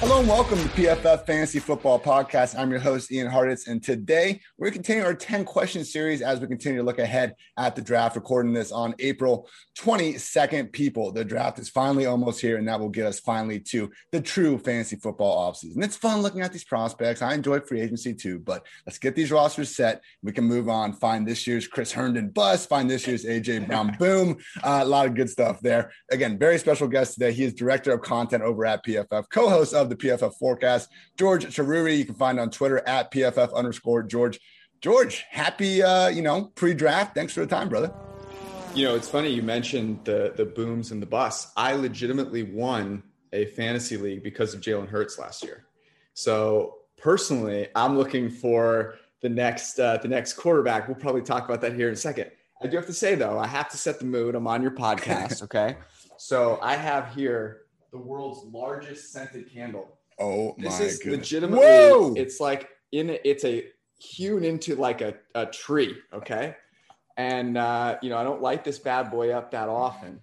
Hello and welcome to PFF Fantasy Football Podcast. I'm your host, Ian Hartitz, and today we're continuing our 10 question series as we continue to look ahead at the draft, recording this on April 22nd. People, the draft is finally almost here, and that will get us finally to the true fantasy football offseason. It's fun looking at these prospects. I enjoy free agency too, but let's get these rosters set. We can move on, find this year's Chris Herndon bust, find this year's AJ Brown boom. Uh, a lot of good stuff there. Again, very special guest today. He is director of content over at PFF, co host of the PFF forecast. George Chahrouri, you can find on Twitter at PFF underscore George. George, happy uh, you know pre-draft. Thanks for the time, brother. You know, it's funny you mentioned the the booms and the busts. I legitimately won a fantasy league because of Jalen Hurts last year. So personally, I'm looking for the next uh, the next quarterback. We'll probably talk about that here in a second. I do have to say though, I have to set the mood. I'm on your podcast, okay? so I have here the world's largest scented candle. Oh This my is goodness. legitimately. Whoa! It's like in it's a hewn into like a, a tree, okay? And uh, you know, I don't light this bad boy up that often.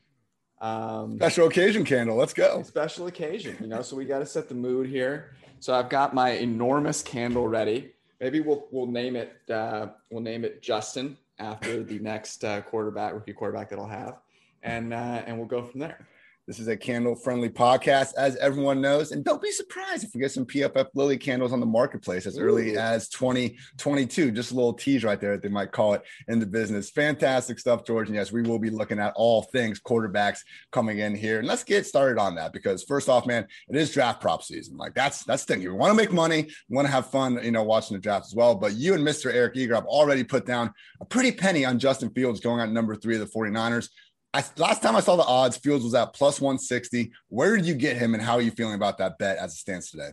Um, Special occasion candle. Let's go. special occasion, you know. So we got to set the mood here. So I've got my enormous candle ready. Maybe we'll we'll name it uh, we'll name it Justin after the next uh, quarterback rookie quarterback that I'll have, and uh, and we'll go from there. This is a candle friendly podcast, as everyone knows. And don't be surprised if we get some PFF Lily candles on the marketplace as early Ooh. as 2022. Just a little tease right there, they might call it in the business. Fantastic stuff, George. And yes, we will be looking at all things quarterbacks coming in here. And let's get started on that because, first off, man, it is draft prop season. Like, that's that's the thing. You want to make money, you want to have fun, you know, watching the draft as well. But you and Mr. Eric Eager have already put down a pretty penny on Justin Fields going at number three of the 49ers. I, last time I saw the odds, Fields was at plus 160. Where did you get him, and how are you feeling about that bet as it stands today?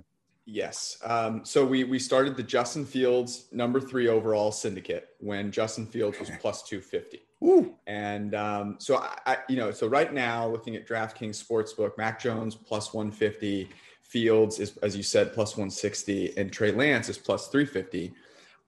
Yes. Um, so we we started the Justin Fields number three overall syndicate when Justin Fields was plus two fifty. Ooh, And um, so I, I, you know, so right now, looking at DraftKings Sportsbook, Mac Jones plus 150, Fields is, as you said, plus 160, and Trey Lance is plus 350.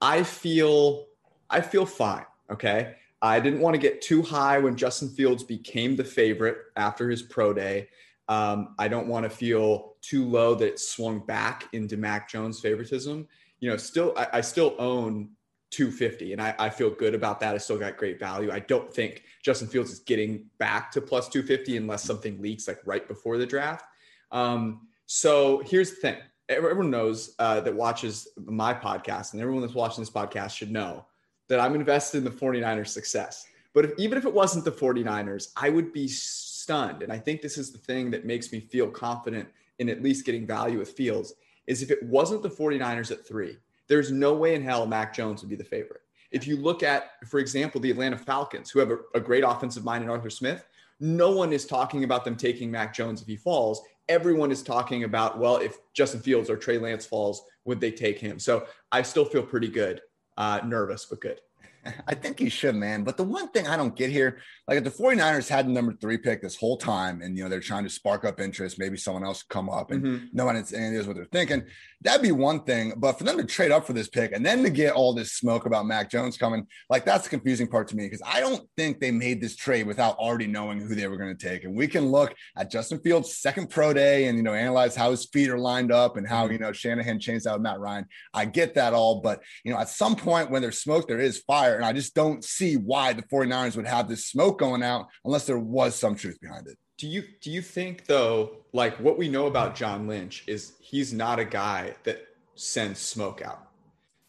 I feel, I feel fine. Okay, I didn't want to get too high when Justin Fields became the favorite after his pro day. Um, I don't want to feel too low that it swung back into Mac Jones favoritism. You know, still, I, I still own 250 and I, I feel good about that. I still got great value. I don't think Justin Fields is getting back to plus 250 unless something leaks like right before the draft. Um, so here's the thing. Everyone knows uh, that watches my podcast and everyone that's watching this podcast should know that I'm invested in the 49ers success. But if, even if it wasn't the 49ers, I would be stunned. And I think this is the thing that makes me feel confident in at least getting value with Fields is if it wasn't the 49ers at three, there's no way in hell Mac Jones would be the favorite. If you look at, for example, the Atlanta Falcons, who have a, a great offensive mind in Arthur Smith, no one is talking about them taking Mac Jones if he falls. Everyone is talking about, well, if Justin Fields or Trey Lance falls, would they take him? So I still feel pretty good, uh, nervous, but good. I think he should, man. But the one thing I don't get here, like if the 49ers had the number three pick this whole time and, you know, they're trying to spark up interest, maybe someone else come up and Mhm. no one knows what they're thinking, that'd be one thing. But for them to trade up for this pick and then to get all this smoke about Mac Jones coming, like that's the confusing part to me because I don't think they made this trade without already knowing who they were going to take. And we can look at Justin Fields' second pro day and, you know, analyze how his feet are lined up and how, you know, Shanahan changed out with Matt Ryan. I get that all. But, you know, at some point when there's smoke, there is fire. And I just don't see why the 49ers would have this smoke going out unless there was some truth behind it. Do you do you think though, like what we know about John Lynch is he's not a guy that sends smoke out.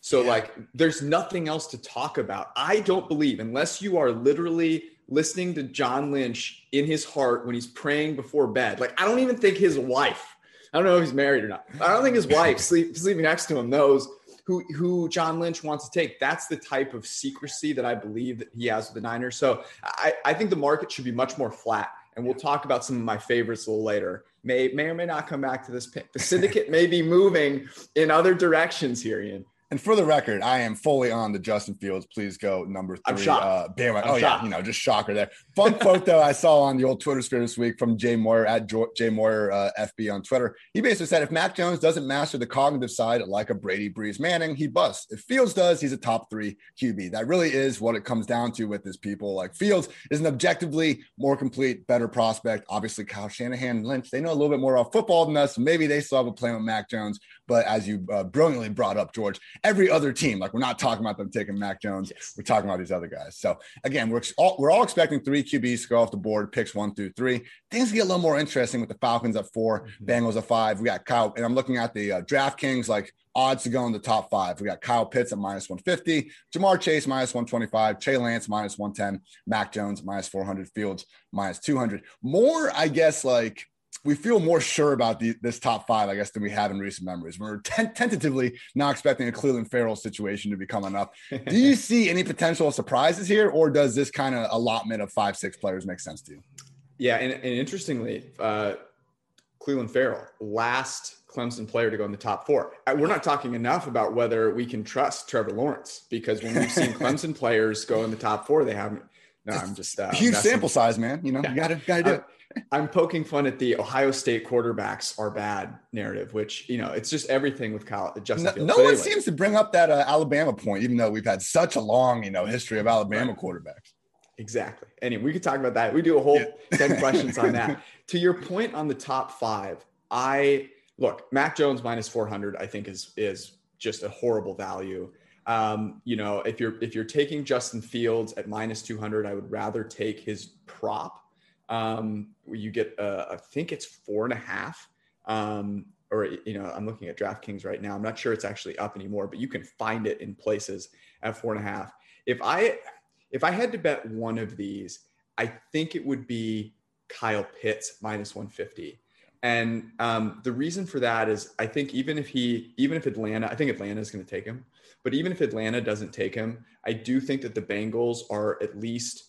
So Yeah. like there's nothing else to talk about. I don't believe unless you are literally listening to John Lynch in his heart when he's praying before bed. Like I don't even think his wife, I don't know if he's married or not. I don't think his wife sleep, sleeping next to him knows who who John Lynch wants to take. That's the type of secrecy that I believe that he has with the Niners. So I, I think the market should be much more flat. And we'll talk about some of my favorites a little later. May may or may not come back to this pick. The syndicate may be moving in other directions here, Ian. And for the record, I am fully on the Justin Fields. Please go number 3 I'm shocked. Uh. I'm oh shocked. yeah, you know, just shocker there. Fun quote though I saw on the old Twitter sphere this week from Jay Moyer at Jay Moyer uh, FB on Twitter. He basically said if Mac Jones doesn't master the cognitive side like a Brady Brees Manning, he busts. If Fields does, he's a top three QB. That really is what it comes down to with this people. Like Fields is an objectively more complete, better prospect. Obviously, Kyle Shanahan Lynch, they know a little bit more about football than us. Maybe they still have a plan with Mac Jones. But as you uh, brilliantly brought up, George, every other team, like we're not talking about them taking Mac Jones, Yes. we're talking about these other guys. So again, we're all, we're all expecting three QBs to go off the board, picks one through three. Things get a little more interesting with the Falcons at 4 Mhm. Bengals at five. We got Kyle, and I'm looking at the uh, DraftKings like odds to go in the top five. We got Kyle Pitts at minus 150, Ja'Marr Chase minus 125, Trey Lance minus 110, Mac Jones minus 400, Fields minus 200. More, I guess, like we feel more sure about the, this top five, I guess, than we have in recent memories. We're ten- tentatively not expecting a Clelin Ferrell situation to be coming up. Do you see any potential surprises here, or does this kind of allotment of five, six players make sense to you? Yeah, and, and interestingly, uh, Clelin Ferrell, last Clemson player to go in the top four. Uh, We're not talking enough about whether we can trust Trevor Lawrence because when we've seen Clemson players go in the top four, they haven't. No, I'm just uh, Huge sample size, man. You know, you gotta gotta do it. I'm poking fun at the Ohio State quarterbacks are bad narrative, which you know it's just everything with Kyle Justin No, Fields. no one anyway, seems to bring up that uh, Alabama point, even though we've had such a long, you know, history of Alabama quarterbacks. Exactly. Anyway, we could talk about that. We do a whole Yeah. 10 questions on that. To your point on the top five, I look, Mac Jones minus 400, I think is, is just a horrible value. Um, you know, if you're, if you're taking Justin Fields at minus 200, I would rather take his prop. Um, you get, uh, I think it's four and a half. Um, or, you know, I'm looking at DraftKings right now. I'm not sure it's actually up anymore, but you can find it in places at four and a half. If I, if I had to bet one of these, I think it would be Kyle Pitts minus 150. And um, the reason for that is I think even if he, even if Atlanta, I think Atlanta is going to take him, but even if Atlanta doesn't take him, I do think that the Bengals are at least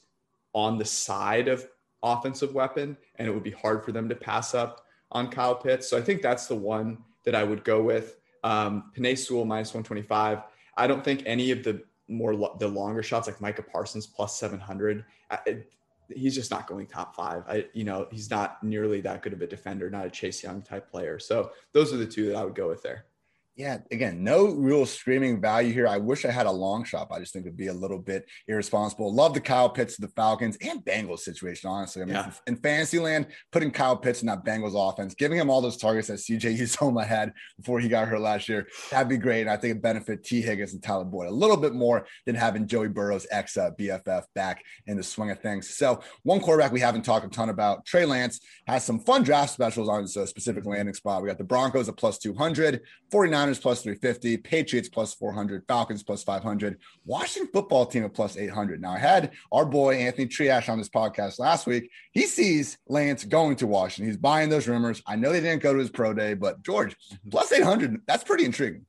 on the side of offensive weapon, and it would be hard for them to pass up on Kyle Pitts. So I think that's the one that I would go with. Um, Penei Sewell minus 125. I don't think any of the more lo- the longer shots like Micah Parsons plus 700. I, it, he's just not going top five. I, you know, he's not nearly that good of a defender, not a Chase Young type player. So those are the two that I would go with there. Yeah, again, no real streaming value here. I wish I had a long shot. I just think it'd be a little bit irresponsible. Love the Kyle Pitts to the Falcons and Bengals situation, honestly. I mean, Yeah. in fantasy land, putting Kyle Pitts in that Bengals offense, giving him all those targets that CJ Uzomah had before he got hurt last year, that'd be great. And I think it benefit Tee Higgins and Tyler Boyd a little bit more than having Joey Burrow's ex uh, BFF back in the swing of things. So, one quarterback we haven't talked a ton about, Trey Lance, has some fun draft specials on his uh, specific landing spot. We got the Broncos at plus 200, 49ers plus 350, Patriots plus 400, Falcons plus 500, Washington football team at plus 800. Now, I had our boy Anthony Treash on this podcast last week. He sees Lance going to Washington. He's buying those rumors. I know they didn't go to his pro day, but George, plus 800, that's pretty intriguing.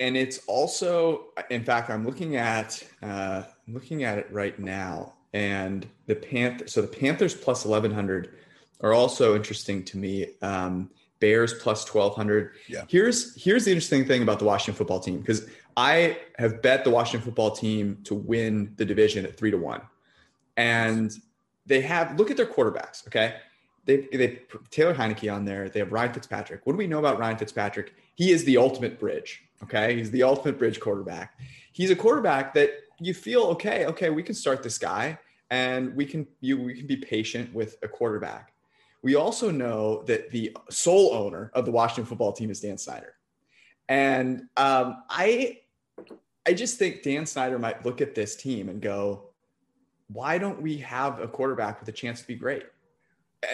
and it's also in fact i'm looking at uh looking at it right now and the panther so the panthers plus 1100 are also interesting to me um bears plus 1200 Yeah. here's here's the interesting thing about the washington football team because i have bet the washington football team to win the division at three to one and they have look at their quarterbacks okay they they put Taylor Heinicke on there. They have Ryan Fitzpatrick. What do we know about Ryan Fitzpatrick? He is the ultimate bridge. Okay, he's the ultimate bridge quarterback. He's a quarterback that you feel okay. Okay, we can start this guy, and we can you we can be patient with a quarterback. We also know that the sole owner of the Washington football team is Dan Snyder, and um, I I just think Dan Snyder might look at this team and go, why don't we have a quarterback with a chance to be great?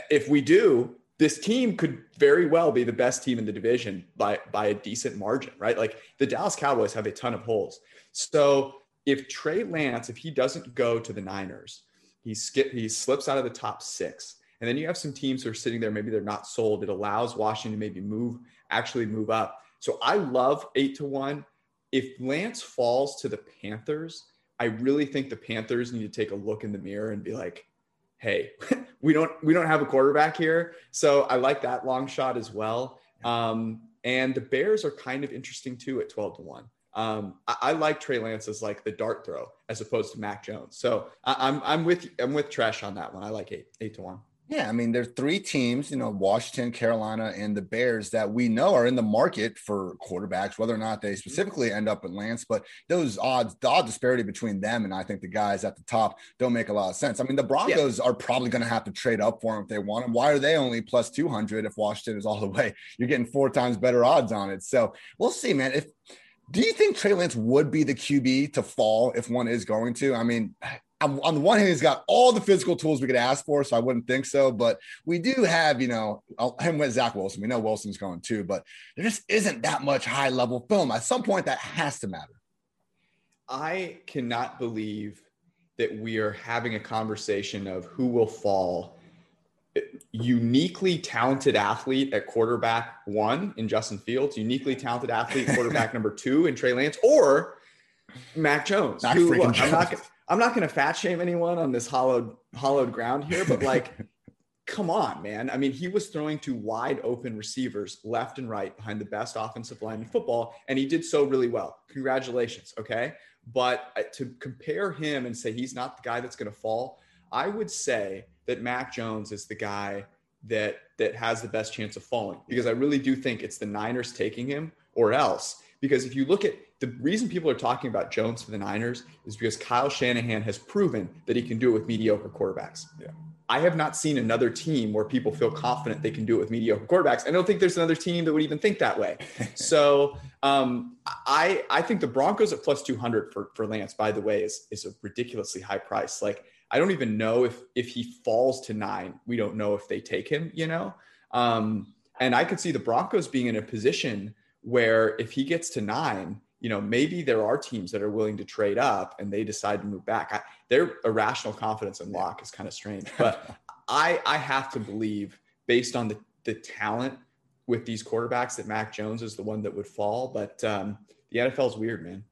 if we do, this team could very well be the best team in the division by by a decent margin, right? Like the Dallas Cowboys have a ton of holes. So if Trey Lance, if he doesn't go to the Niners, he skip he slips out of the top six. And then you have some teams who are sitting there, maybe they're not sold. It allows Washington to maybe move, actually move up. So I love eight to one. If Lance falls to the Panthers, I really think the Panthers need to take a look in the mirror and be like, hey, we don't we don't have a quarterback here. So I like that long shot as well. Um, And the Bears are kind of interesting too at 12 to 1. Um, I, I, like Trey Lance as like the dart throw as opposed to Mac Jones. So I, am I'm, I'm with I'm with Treash on that one. I like eight eight to one. Yeah, I mean, there are three teams, you know, Washington, Carolina, and the Bears that we know are in the market for quarterbacks, whether or not they mm-hmm. specifically end up with Lance. But those odds, the odd disparity between them and I think the guys at the top don't make a lot of sense. I mean, the Broncos yeah. are probably going to have to trade up for him if they want him. Why are they only plus 200 if Washington is all the way? You're getting four times better odds on it. So we'll see, man. If do you think Trey Lance would be the QB to fall if one is going to? I mean, on the one hand, he's got all the physical tools we could ask for, so I wouldn't think so. But we do have, you know, him with Zach Wilson. We know Wilson's going too, but there just isn't that much high level film. At some point, that has to matter. I cannot believe that we are having a conversation of who will fall. Uniquely talented athlete at quarterback one in Justin Fields, uniquely talented athlete quarterback number two in Trey Lance, or Mac Jones. Mac who, look, I'm not. I'm not going to fat shame anyone on this hollowed hollowed ground here, but like, come on, man. I mean, he was throwing to wide open receivers left and right behind the best offensive line in football, and he did so really well. Congratulations, okay. But uh, to compare him and say he's not the guy that's going to fall, I would say that Mac Jones is the guy that that has the best chance of falling because I really do think it's the Niners taking him or else. Because if you look at the reason people are talking about Jones for the Niners is because Kyle Shanahan has proven that he can do it with mediocre quarterbacks. Yeah. I have not seen another team where people feel confident they can do it with mediocre quarterbacks. I don't think there's another team that would even think that way. so um, I I think the Broncos at plus 200 for, for Lance, by the way, is is a ridiculously high price. Like I don't even know if if he falls to nine, we don't know if they take him. You know, um, and I could see the Broncos being in a position where if he gets to nine you know, maybe there are teams that are willing to trade up and they decide to move back. I, their irrational confidence in Lock is kind of strange, but I I have to believe based on the the talent with these quarterbacks that Mac Jones is the one that would fall. But um, the NFL is weird, man.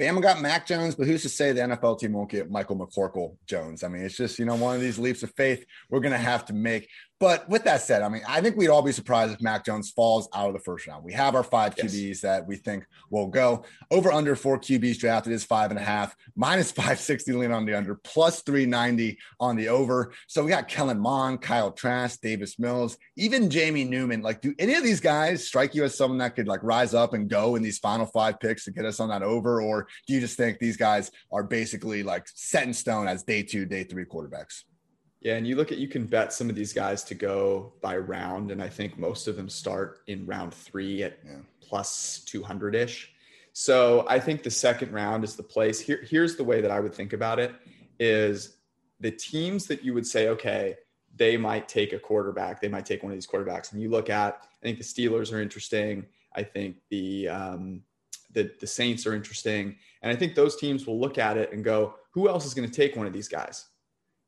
Bama got Mac Jones, but who's to say the NFL team won't get Michael McCorkle Jones? I mean, it's just, you know, one of these leaps of faith we're going to have to make. But with that said, I mean, I think we'd all be surprised if Mac Jones falls out of the first round. We have our five QBs that we think will go over under four QBs drafted is five and a half, minus 560 lean on the under, plus 390 on the over. So we got Kellen Mond, Kyle Trask, Davis Mills, even Jamie Newman. Like, do any of these guys strike you as someone that could like rise up and go in these final five picks to get us on that over? Or do you just think these guys are basically like set in stone as day two, day three quarterbacks? Yeah, and you look at you can bet some of these guys to go by round, and I think most of them start in round three at yeah. plus two hundred ish. So I think the second round is the place. Here, here's the way that I would think about it: is the teams that you would say, okay, they might take a quarterback, they might take one of these quarterbacks, and you look at. I think the Steelers are interesting. I think the um, the the Saints are interesting, and I think those teams will look at it and go, who else is going to take one of these guys?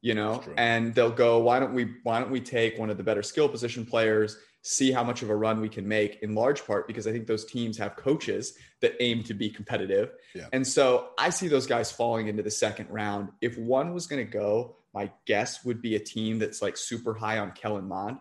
You know and they'll go why don't we why don't we take one of the better skill position players see how much of a run we can make in large part because i think those teams have coaches that aim to be competitive yeah. and so i see those guys falling into the second round if one was going to go my guess would be a team that's like super high on kellen mond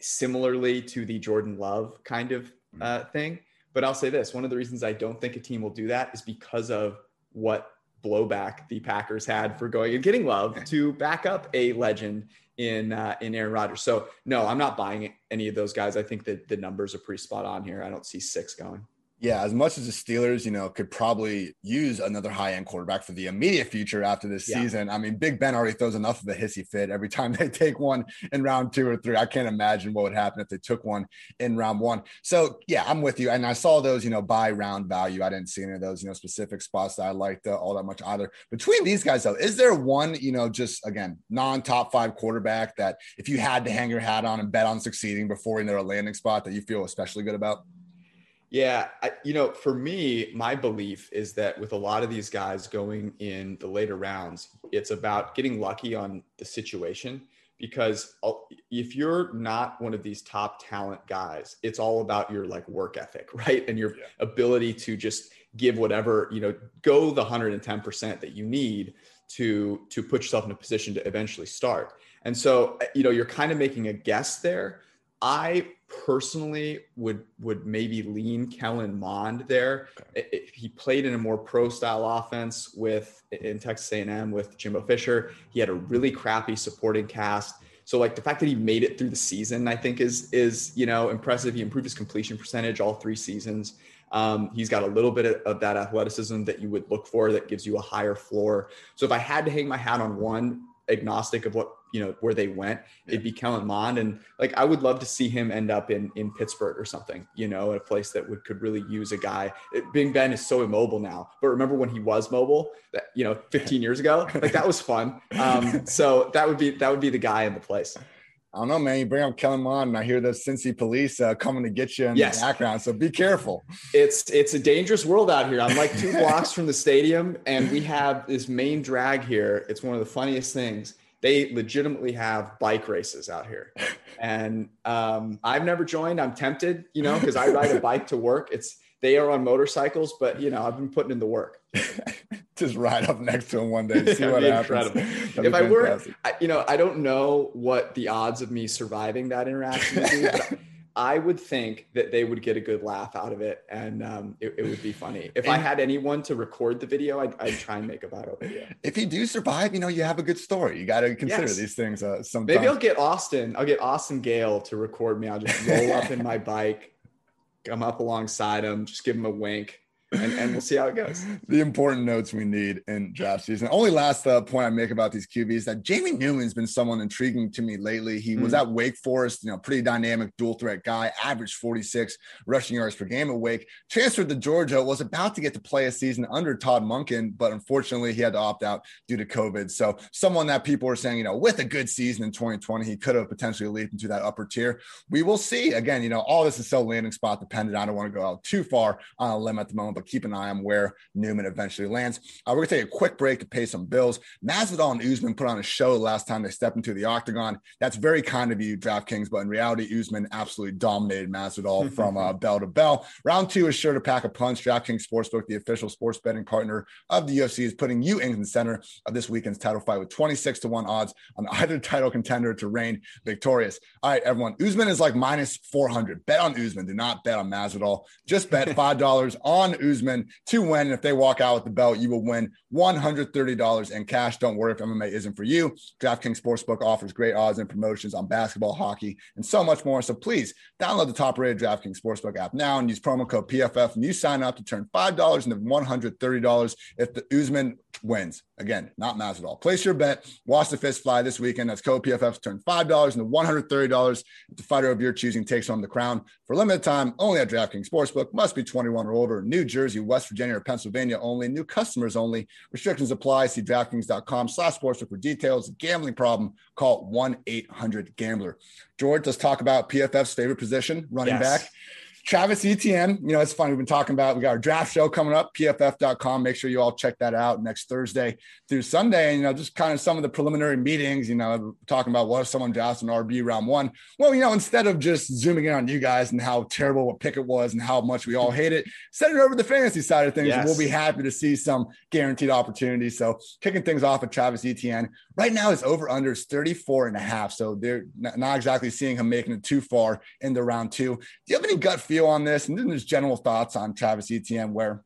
similarly to the jordan love kind of mm. uh, thing but i'll say this one of the reasons i don't think a team will do that is because of what blowback the Packers had for going and getting Love to back up a legend in uh, in Aaron Rodgers. So no, I'm not buying any of those guys. I think that the numbers are pretty spot on here. I don't see six going. Yeah, as much as the Steelers, you know, could probably use another high end quarterback for the immediate future after this yeah. season. I mean, Big Ben already throws enough of a hissy fit every time they take one in round two or three. I can't imagine what would happen if they took one in round one. So, yeah, I'm with you. And I saw those, you know, by round value. I didn't see any of those, you know, specific spots that I liked uh, all that much either. Between these guys, though, is there one, you know, just again, non top five quarterback that if you had to hang your hat on and bet on succeeding before in their landing spot that you feel especially good about? Yeah, I, you know, for me, my belief is that with a lot of these guys going in the later rounds, it's about getting lucky on the situation because if you're not one of these top talent guys, it's all about your like work ethic, right? And your yeah. ability to just give whatever, you know, go the 110% that you need to to put yourself in a position to eventually start. And so, eh, you know, you're kind of making a guess there. I personally would would maybe lean Kellen Mond there. Okay. It, it, he played in a more pro style offense with in Texas A&M with Jimbo Fisher. He had a really crappy supporting cast. So like the fact that he made it through the season, I think is is you know impressive. He improved his completion percentage all three seasons. Um, he's got a little bit of, of, that athleticism that you would look for that gives you a higher floor. So if I had to hang my hat on one, agnostic of what you know where they went, yeah. it'd be Kellen Mond, and like I would love to see him end up in in Pittsburgh or something, you know, a place that would could really use a guy. It, Big Ben is so immobile now, but remember when he was mobile, that you know, 15 years ago, like that was fun. Um, so that would be that would be the guy in the place. I don't know, man. You bring up Kellen Mond, and I hear the Cincy police uh, coming to get you in yes. the background. So be careful. It's it's a dangerous world out here. I'm like two blocks from the stadium, and we have this main drag here. It's one of the funniest things. They legitimately have bike races out here, and um, I've never joined. I'm tempted, you know, because I ride a bike to work. It's they are on motorcycles, but you know, I've been putting in the work. Just ride up next to him one day, see what happens. if I were, I, you know, I don't know what the odds of me surviving that interaction would be, but I would think that they would get a good laugh out of it, and um, it, it, would be funny. If and, I had anyone to record the video, I'd, I'd, try and make a viral video. If you do survive, you know, you have a good story. You got to consider yes. these things. Uh, sometimes. Maybe I'll get Austin. I'll get Austin Gayle to record me. I'll just roll up in my bike come up alongside him, just give him a wink, and, and we'll see how it goes. the important notes we need in draft season. Only last uh, point I make about these QBs that Jamie Newman's been someone intriguing to me lately. He mm was at Wake Forest, you know, pretty dynamic dual threat guy, averaged 46 rushing yards per game at Wake. Transferred to Georgia, was about to get to play a season under Todd Monken, but unfortunately he had to opt out due to COVID. So someone that people are saying, you know, with a good season in 2020, he could have potentially leaped into that upper tier. We will see. Again, you know, all this is so landing spot dependent. I don't want to go out too far on a limb at the moment, but keep an eye on where Newman eventually lands. Uh, we're going to take a quick break to pay some bills. Masvidal and Usman put on a show last time they stepped into the octagon. That's very kind of you, DraftKings, but in reality, Usman absolutely dominated Masvidal from uh, bell to bell. Round two is sure to pack a punch. DraftKings Sportsbook, the official sports betting partner of the UFC, is putting you in the center of this weekend's title fight with 26 to 1 odds on either title contender to reign victorious. All right, everyone. Usman is like minus 400. Bet on Usman. Do not bet on Masvidal. Just bet $5 on Usman to win. And if they walk out with the belt, you will win $130 in cash. Don't worry if MMA isn't for you. DraftKings Sportsbook offers great odds and promotions on basketball, hockey, and so much more. So please download the top rated DraftKings Sportsbook app now and use promo code PFF and you sign up to turn $5 into $130 if the Usman wins. Again, not Masvidal. Place your bet. Watch the fist fly this weekend. That's code PFF. Turn $5 into $130 if the fighter of your choosing takes home the crown. For limited time, only at DraftKings Sportsbook. Must be 21 or older. New Jersey, West Virginia, or Pennsylvania only. New customers only. Restrictions apply. See DraftKings.com slash sportsbook for details. Gambling problem, call 1-800-GAMBLER. George, let's talk about PFF's favorite position, running yes. back. Travis Etienne, you know, it's fun. We've been talking about, we got our draft show coming up, pff.com. Make sure you all check that out next Thursday through Sunday. And, you know, just kind of some of the preliminary meetings, you know, talking about what if someone drafts an RB round one. Well, you know, instead of just zooming in on you guys and how terrible what pick it was and how much we all hate it, send it over to the fantasy side of things. Yes. We'll be happy to see some guaranteed opportunities. So kicking things off with Travis Etienne. Right now, his over under is 34 and a half. So they're not exactly seeing him making it too far in the round two. Do you have any gut feel on this? And then there's general thoughts on Travis Etienne where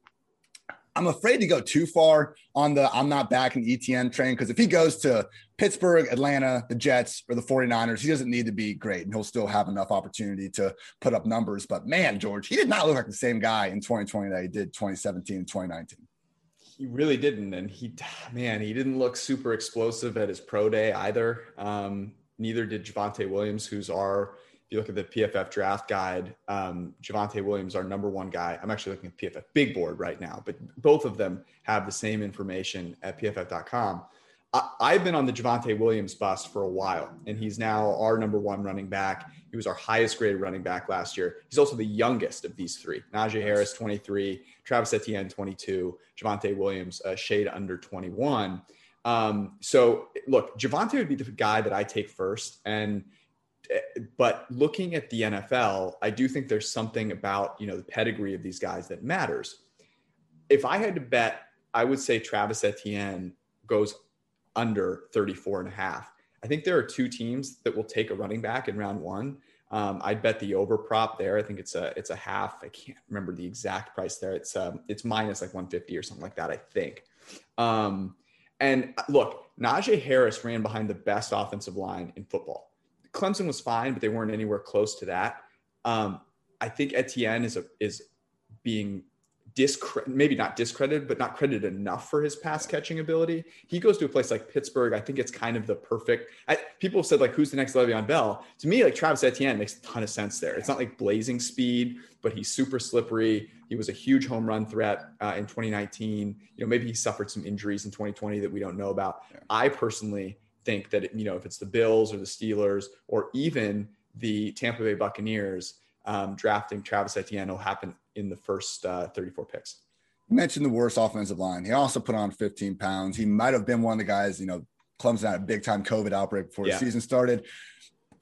I'm afraid to go too far on the I'm not backing Etienne train because if he goes to Pittsburgh, Atlanta, the Jets, or the 49ers, he doesn't need to be great and he'll still have enough opportunity to put up numbers. But man, George, he did not look like the same guy in 2020 that he did 2017 and 2019. He really didn't, and he, man, he didn't look super explosive at his pro day either. Um, neither did Javonte Williams, who's our. If you look at the PFF draft guide, um, Javonte Williams, our number one guy. I'm actually looking at PFF big board right now, but both of them have the same information at PFF.com. I, have been on the Javonte Williams bus for a while, and he's now our number one running back. He was our highest graded running back last year. He's also the youngest of these three. Najee Harris, 23, Travis Etienne, 22, Javonte Williams, a shade under 21. Um, so look, Javonte would be the guy that I take first. And but looking at the NFL, I do think there's something about you know the pedigree of these guys that matters. If I had to bet, I would say Travis Etienne goes under 34 and a half. I think there are two teams that will take a running back in round one. Um, I'd bet the over prop there. I think it's a it's a half. I can't remember the exact price there. It's um, it's minus like 150 or something like that. I think. Um, and uh, look, Najee Harris ran behind the best offensive line in football. Clemson was fine, but they weren't anywhere close to that. Um, I think Etienne is a, is being maybe not discredited, but not credited enough for his pass catching ability. He goes to a place like Pittsburgh. I think it's kind of the perfect. I, people have said like, who's the next Le'Veon Bell? To me, like Travis Etienne makes a ton of sense there. It's not like blazing speed, but he's super slippery. He was a huge home run threat uh, in 2019. You know, maybe he suffered some injuries in 2020 that we don't know about. I personally think that it, you know if it's the Bills or the Steelers or even the Tampa Bay Buccaneers um, drafting Travis Etienne will happen in the first uh, 34 picks. You mentioned the worst offensive line. He also put on 15 pounds. He might have been one of the guys, you know, Clemson had a big time COVID outbreak before yeah. the season started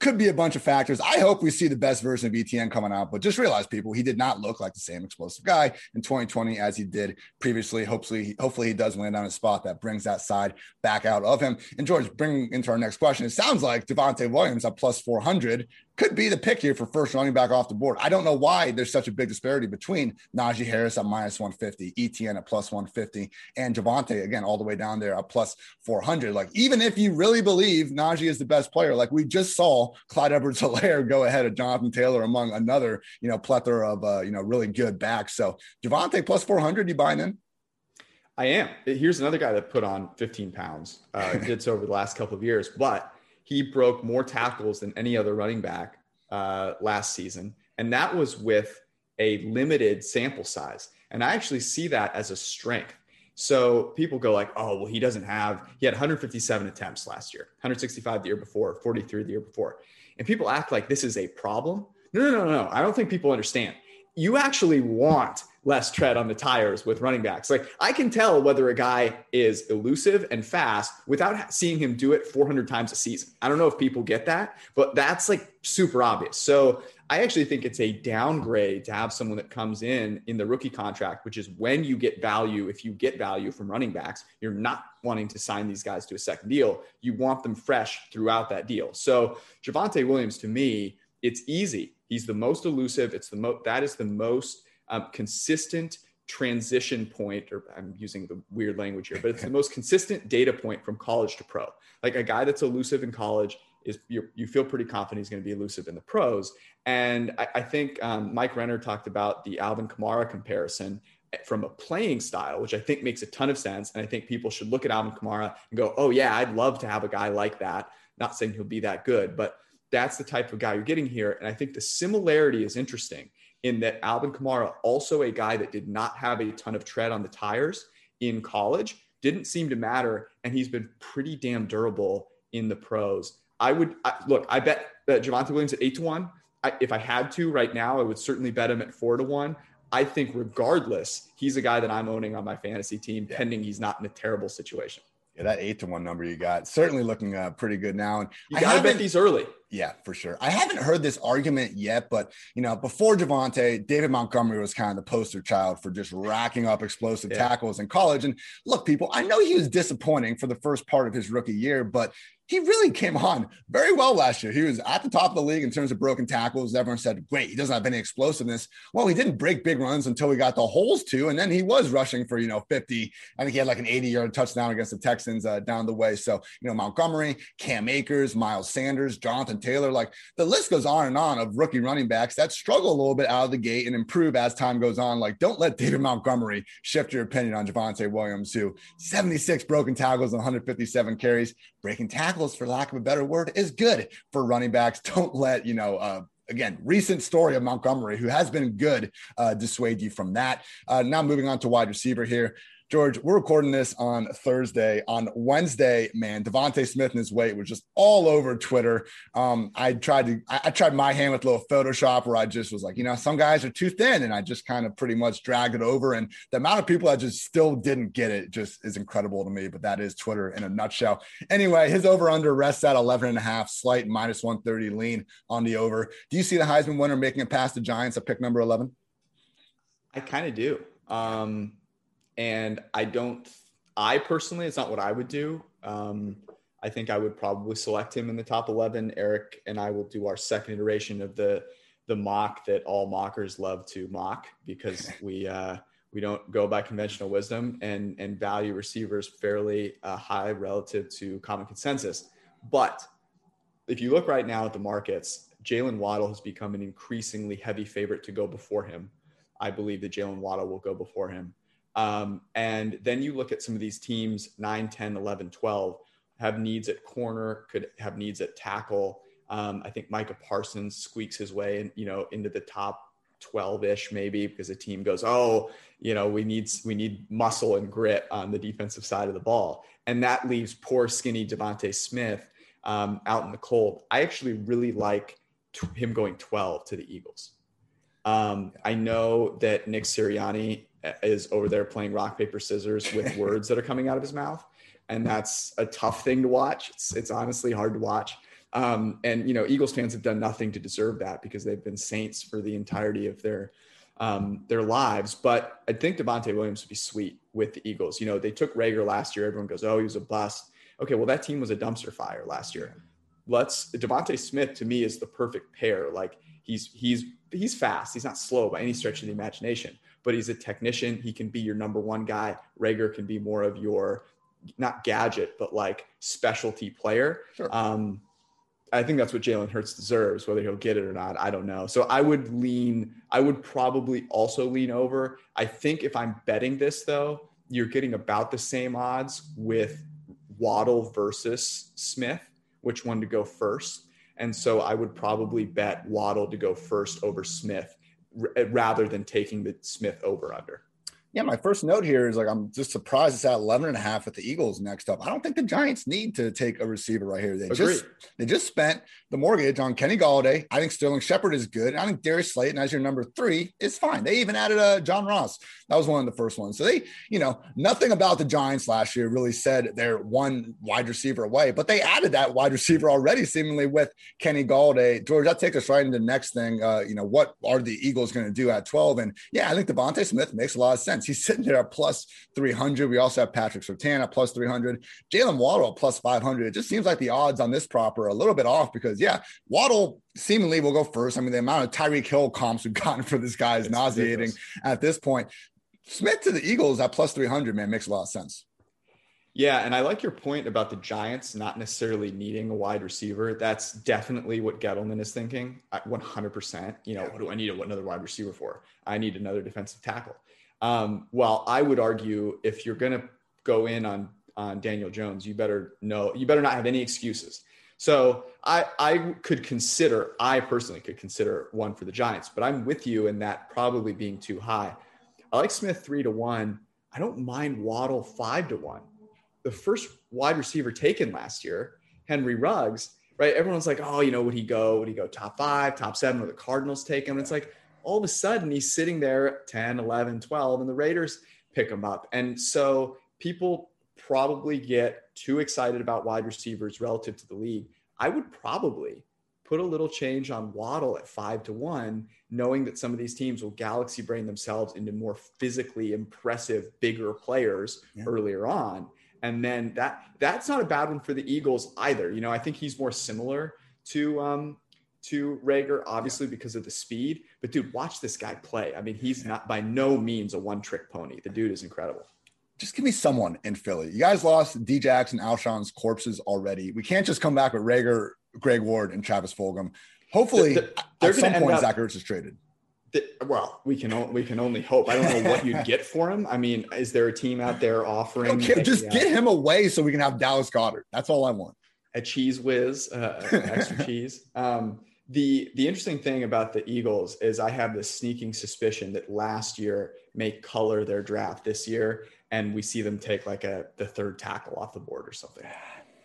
could be a bunch of factors. I hope we see the best version of Etienne coming out, but just realize people, he did not look like the same explosive guy in 2020 as he did previously. Hopefully, hopefully he does land on a spot that brings that side back out of him. And George, bringing into our next question, it sounds like Javonte Williams at plus 400 could be the pick here for first running back off the board. I don't know why there's such a big disparity between Najee Harris at minus 150, Etienne at plus 150, and Javonte again all the way down there at plus 400. Like even if you really believe Najee is the best player, like we just saw Clyde Edwards-Helaire go ahead of Jonathan Taylor among another you know plethora of uh, you know really good backs. So Javonte plus 400, you buying in? I am. Here's another guy that put on 15 pounds. Uh, did so over the last couple of years, but he broke more tackles than any other running back uh, last season. And that was with a limited sample size. And I actually see that as a strength. So people go like, oh, well, he doesn't have, he had 157 attempts last year, 165 the year before, 43 the year before. And people act like this is a problem. No, no, no, no. I don't think people understand. You actually want less tread on the tires with running backs. Like I can tell whether a guy is elusive and fast without seeing him do it 400 times a season. I don't know if people get that, but that's like super obvious. So I actually think it's a downgrade to have someone that comes in in the rookie contract, which is when you get value. If you get value from running backs, you're not wanting to sign these guys to a second deal. You want them fresh throughout that deal. So Javonte Williams, to me, it's easy. He's the most elusive. It's the most that is the most um, consistent transition point, or I'm using the weird language here, but it's the most consistent data point from college to pro. Like a guy that's elusive in college is you feel pretty confident he's going to be elusive in the pros. And I, I think um, Mike Renner talked about the Alvin Kamara comparison from a playing style, which I think makes a ton of sense. And I think people should look at Alvin Kamara and go, oh, yeah, I'd love to have a guy like that. Not saying he'll be that good, but that's the type of guy you're getting here. And I think the similarity is interesting in that Alvin Kamara, also a guy that did not have a ton of tread on the tires in college, didn't seem to matter. And he's been pretty damn durable in the pros. I would I, look, I bet that Javonte Williams at eight to one. I, if I had to right now, I would certainly bet him at four to one. I think regardless, he's a guy that I'm owning on my fantasy team, yeah. pending he's not in a terrible situation. Yeah, that eight to one number you got certainly looking uh, pretty good now. And you got to bet these early. Yeah, for sure. I haven't heard this argument yet, but you know, before Javonte, David Montgomery was kind of the poster child for just racking up explosive yeah. tackles in college. And look, people, I know he was disappointing for the first part of his rookie year, but he really came on very well last year. He was at the top of the league in terms of broken tackles. Everyone said, great, he doesn't have any explosiveness. Well, he didn't break big runs until he got the holes to, and then he was rushing for, you know, 50. I think he had like an 80 yard touchdown against the Texans uh, down the way. So, you know, Montgomery, Cam Akers, Miles Sanders, Jonathan Taylor, like the list goes on and on of rookie running backs that struggle a little bit out of the gate and improve as time goes on. Like, don't let David Montgomery shift your opinion on Javonte Williams, who 76 broken tackles and 157 carries, breaking tackles, for lack of a better word, is good for running backs. Don't let, you know, uh, again, recent story of Montgomery, who has been good, uh, dissuade you from that. Uh, now moving on to wide receiver here. George, we're recording this on Thursday. On Wednesday, man, DeVonta Smith and his weight was just all over Twitter. Um, I tried to, I, I, tried my hand with a little Photoshop where I just was like, you know, some guys are too thin, and I just kind of pretty much dragged it over. And the amount of people that just still didn't get it just is incredible to me. But that is Twitter in a nutshell. Anyway, his over under rests at 11 and a half, slight minus 130 lean on the over. Do you see the Heisman winner making it past the Giants at pick number 11? I kind of do. Um, and I don't. I personally, it's not what I would do. Um, I think I would probably select him in the top 11. Eric and I will do our second iteration of the the mock that all mockers love to mock because we uh, we don't go by conventional wisdom and and value receivers fairly uh, high relative to common consensus. But if you look right now at the markets, Jaylen Waddle has become an increasingly heavy favorite to go before him. I believe that Jaylen Waddle will go before him. Um, and then you look at some of these teams 9, 10, 11, 12 have needs at corner, could have needs at tackle. Um, I think Micah Parsons squeaks his way, in, you know, into the top 12-ish maybe because the team goes, oh, you know, we need we need muscle and grit on the defensive side of the ball, and that leaves poor skinny DeVonta Smith um, out in the cold. I actually really like t- him going 12 to the Eagles. Um, I know that Nick Sirianni is over there playing rock paper scissors with words that are coming out of his mouth, and that's a tough thing to watch. It's it's honestly hard to watch. Um, and you know, Eagles fans have done nothing to deserve that because they've been Saints for the entirety of their um, their lives. But I think Devontae Williams would be sweet with the Eagles. You know, they took Reagor last year. Everyone goes, "Oh, he was a bust." Okay, well, that team was a dumpster fire last year. Let's DeVonta Smith to me is the perfect pair. Like he's he's he's fast. He's not slow by any stretch of the imagination, but he's a technician. He can be your number one guy. Reagor can be more of your not gadget, but like specialty player. Sure. Um, I think that's what Jalen Hurts deserves. Whether he'll get it or not, I don't know. So I would lean. I would probably also lean over. I think if I'm betting this though, you're getting about the same odds with Waddle versus Smith, which one to go first. And so I would probably bet Waddle to go first over Smith rather than taking the Smith over under. Yeah, my first note here is like I'm just surprised it's at 11 and a half with the Eagles next up. I don't think the Giants need to take a receiver right here. They Agreed. just they just spent the mortgage on Kenny Golladay. I think Sterling Shepard is good. I think Darius Slayton as your number three is fine. They even added uh, John Ross. That was one of the first ones. So they, you know, nothing about the Giants last year really said they're one wide receiver away, but they added that wide receiver already, seemingly with Kenny Golladay. George, that takes us right into the next thing. Uh, you know, what are the Eagles going to do at 12? And yeah, I think DeVonta Smith makes a lot of sense. He's sitting there at plus 300. We also have Patrick Surtain at plus 300. Jaylen Waddle at plus 500. It just seems like the odds on this prop are a little bit off because, yeah, Waddle seemingly will go first. I mean, the amount of Tyreek Hill comps we've gotten for this guy is it's nauseating ridiculous. at this point. Smith to the Eagles at plus 300, man, makes a lot of sense. Yeah, and I like your point about the Giants not necessarily needing a wide receiver. That's definitely what Gettleman is thinking. 100%. You know, what do I need another wide receiver for? I need another defensive tackle. Um, well, I would argue if you're going to go in on on Daniel Jones, you better know you better not have any excuses. So I I could consider I personally could consider one for the Giants, but I'm with you in that probably being too high. I like Smith three to one. I don't mind Waddle five to one. The first wide receiver taken last year, Henry Ruggs, right? Everyone's like, oh, you know, would he go? Would he go top five, top seven? Would the Cardinals take him? And it's like, all of a sudden he's sitting there 10, 11, 12, and the Raiders pick him up. And so people probably get too excited about wide receivers relative to the league. I would probably put a little change on Waddle at five to one, knowing that some of these teams will galaxy brain themselves into more physically impressive, bigger players yeah. earlier on. And then that that's not a bad one for the Eagles either. You know, I think he's more similar to um, to Reagor, obviously because of the speed. But dude, watch this guy play. I mean, he's not by no means a one-trick pony. The dude is incredible. Just give me someone in Philly. You guys lost Djax and Alshon's corpses already. We can't just come back with Reagor, Greg Ward, and Travis Fulgham. Hopefully, the, the, at some point, up, Zach Ertz is traded. The, well, we can we can only hope. I don't know what you'd get for him. I mean, is there a team out there offering? Okay, just get him away so we can have Dallas Goedert. That's all I want. A cheese whiz, uh, extra cheese. Um, the the interesting thing about the Eagles is I have this sneaking suspicion that last year may color their draft this year, and we see them take like a the third tackle off the board or something.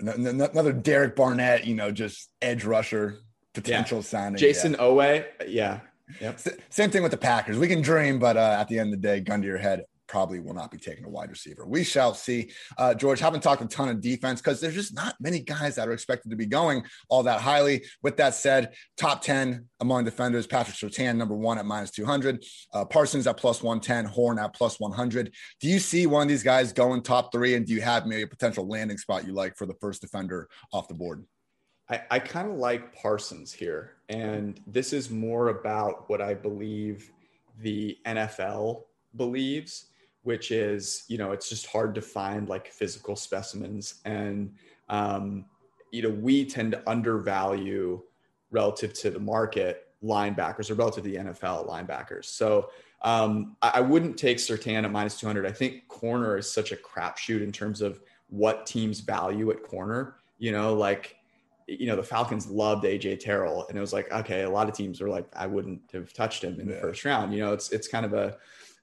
Another Derek Barnett, you know, just edge rusher potential yeah. sounding. Jason yeah. Owe, yeah. Yep. Same thing with the Packers. We can dream, but uh, at the end of the day, gun to your head. Probably will not be taking a wide receiver. We shall see. Uh, George, haven't talked a ton of defense because there's just not many guys that are expected to be going all that highly. With that said, top 10 among defenders, Patrick Surtain, number one at minus 200, uh, Parsons at plus 110, Horn at plus 100. Do you see one of these guys going top three? And do you have maybe a potential landing spot you like for the first defender off the board? I, I kind of like Parsons here. And this is more about what I believe the NFL believes, which is, you know, it's just hard to find like physical specimens. And, um, you know, we tend to undervalue relative to the market linebackers or relative to the NFL linebackers. So um, I, I wouldn't take Surtain at minus 200. I think corner is such a crapshoot in terms of what teams value at corner. You know, like you know, the Falcons loved AJ Terrell, and it was like, okay, a lot of teams were like, I wouldn't have touched him in yeah. the first round. You know, it's it's kind of a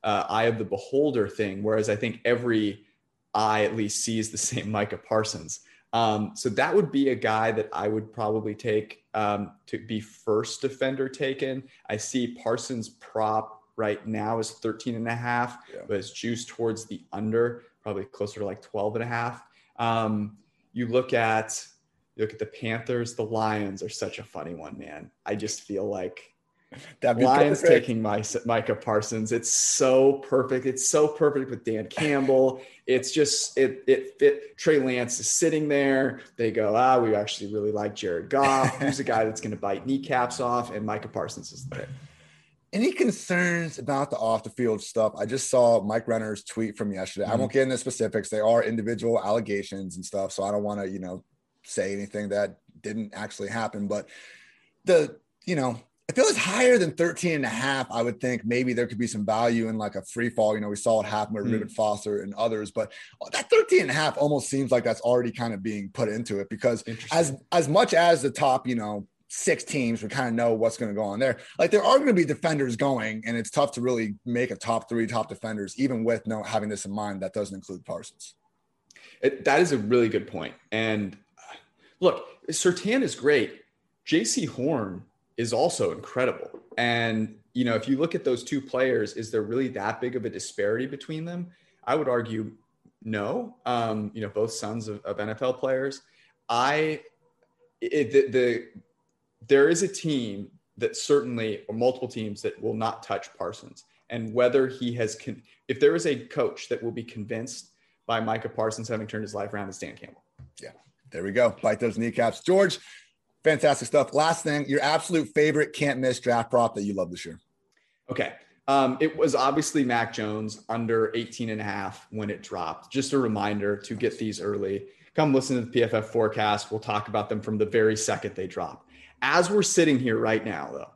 uh, eye of the beholder thing. Whereas I think every eye at least sees the same Micah Parsons. Um, so that would be a guy that I would probably take um, to be first defender taken. I see Parsons prop right now is 13 and a half, yeah. but it's juiced towards the under, probably closer to like 12 and a half. Um, you look at you look at the Panthers, the Lions are such a funny one, man. I just feel like that Lions perfect. taking my, Micah Parsons. It's so perfect. It's so perfect with Dan Campbell. It's just it it fit. Trey Lance is sitting there. They go, ah, we actually really like Jared Goff. Who's a guy that's going to bite kneecaps off? And Micah Parsons is there. Any concerns about the off the field stuff? I just saw Mike Renner's tweet from yesterday. Mm-hmm. I won't get into specifics. They are individual allegations and stuff, so I don't want to, you know, say anything that didn't actually happen. But the, you know, if it was higher than 13 and a half, I would think maybe there could be some value in like a free fall. You know, we saw it happen with mm. Reuben Foster and others, but that 13 and a half almost seems like that's already kind of being put into it because as as much as the top, you know, six teams we kind of know what's going to go on there. Like there are going to be defenders going, and it's tough to really make a top three top defenders, even with no having this in mind. That doesn't include Parsons. It, that is a really good point. And look, Surtain is great. Jaycee Horn is also incredible. And, you know, if you look at those two players, is there really that big of a disparity between them? I would argue no. Um, you know, both sons of, of NFL players. I, it, the, the, there is a team that certainly, or multiple teams that will not touch Parsons. And whether he has, con- if there is a coach that will be convinced by Micah Parsons having turned his life around, it's Dan Campbell. Yeah. There we go. Bite those kneecaps. George, fantastic stuff. Last thing, your absolute favorite can't miss draft prop that you love this year. Okay. Um, it was obviously Mac Jones under 18 and a half when it dropped. Just a reminder to get these early. Come listen to the PFF forecast. We'll talk about them from the very second they drop. As we're sitting here right now, though,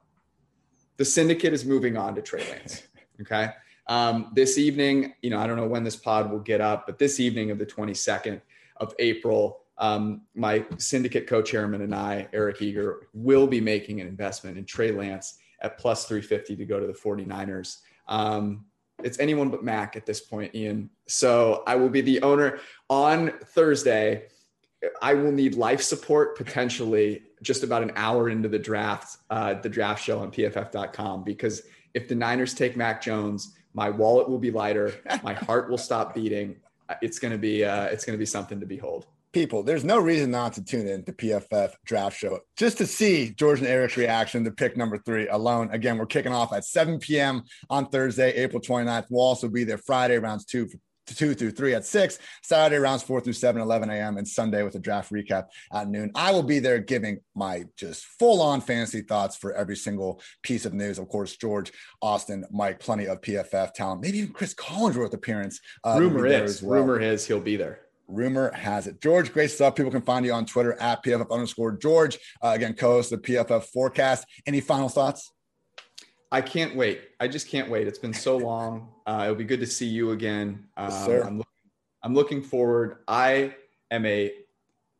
the syndicate is moving on to Trey Lance. Okay. Um, this evening, you know, I don't know when this pod will get up, but this evening of the 22nd of April, um, my syndicate co-chairman and I, Eric Eager, will be making an investment in Trey Lance at plus 350 to go to the 49ers. Um, it's anyone but Mac at this point, Ian. So I will be the owner on Thursday. I will need life support potentially just about an hour into the draft, uh, the draft show on pff.com, because if the Niners take Mac Jones, my wallet will be lighter, my heart will stop beating. It's going to be, uh, it's going to be something to behold people, there's no reason not to tune in to PFF Draft Show just to see George and Eric's reaction to pick number three alone. Again, we're kicking off at 7 p.m. on Thursday, April 29th. We'll also be there Friday rounds two two through three at six, Saturday rounds four through seven, 11 a.m., and Sunday with a draft recap at noon. I will be there giving my just full on fantasy thoughts for every single piece of news. Of course, George, Austin, Mike, plenty of PFF talent, maybe even Cris Collinsworth appearance. Uh, rumor is, well. rumor is he'll be there rumor has it. George, great stuff. People can find you on Twitter at PFF underscore George. Uh, again, co-host the PFF forecast. Any final thoughts? I can't wait. I just can't wait. It's been so long. Uh, it'll be good to see you again. Um, yes, I'm, looking, I'm looking forward. I am a,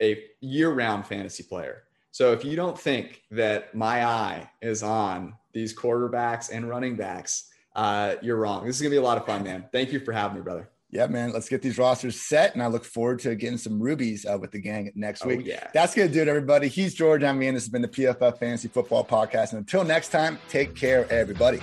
a year-round fantasy player. So if you don't think that my eye is on these quarterbacks and running backs, uh, you're wrong. This is gonna be a lot of fun, man. Thank you for having me, brother yeah, man, let's get these rosters set. And I look forward to getting some rubies uh, with the gang next oh, week. Yeah. That's going to do it, everybody. He's George. I'm Ian. This has been the PFF Fantasy Football Podcast. And until next time, take care, everybody.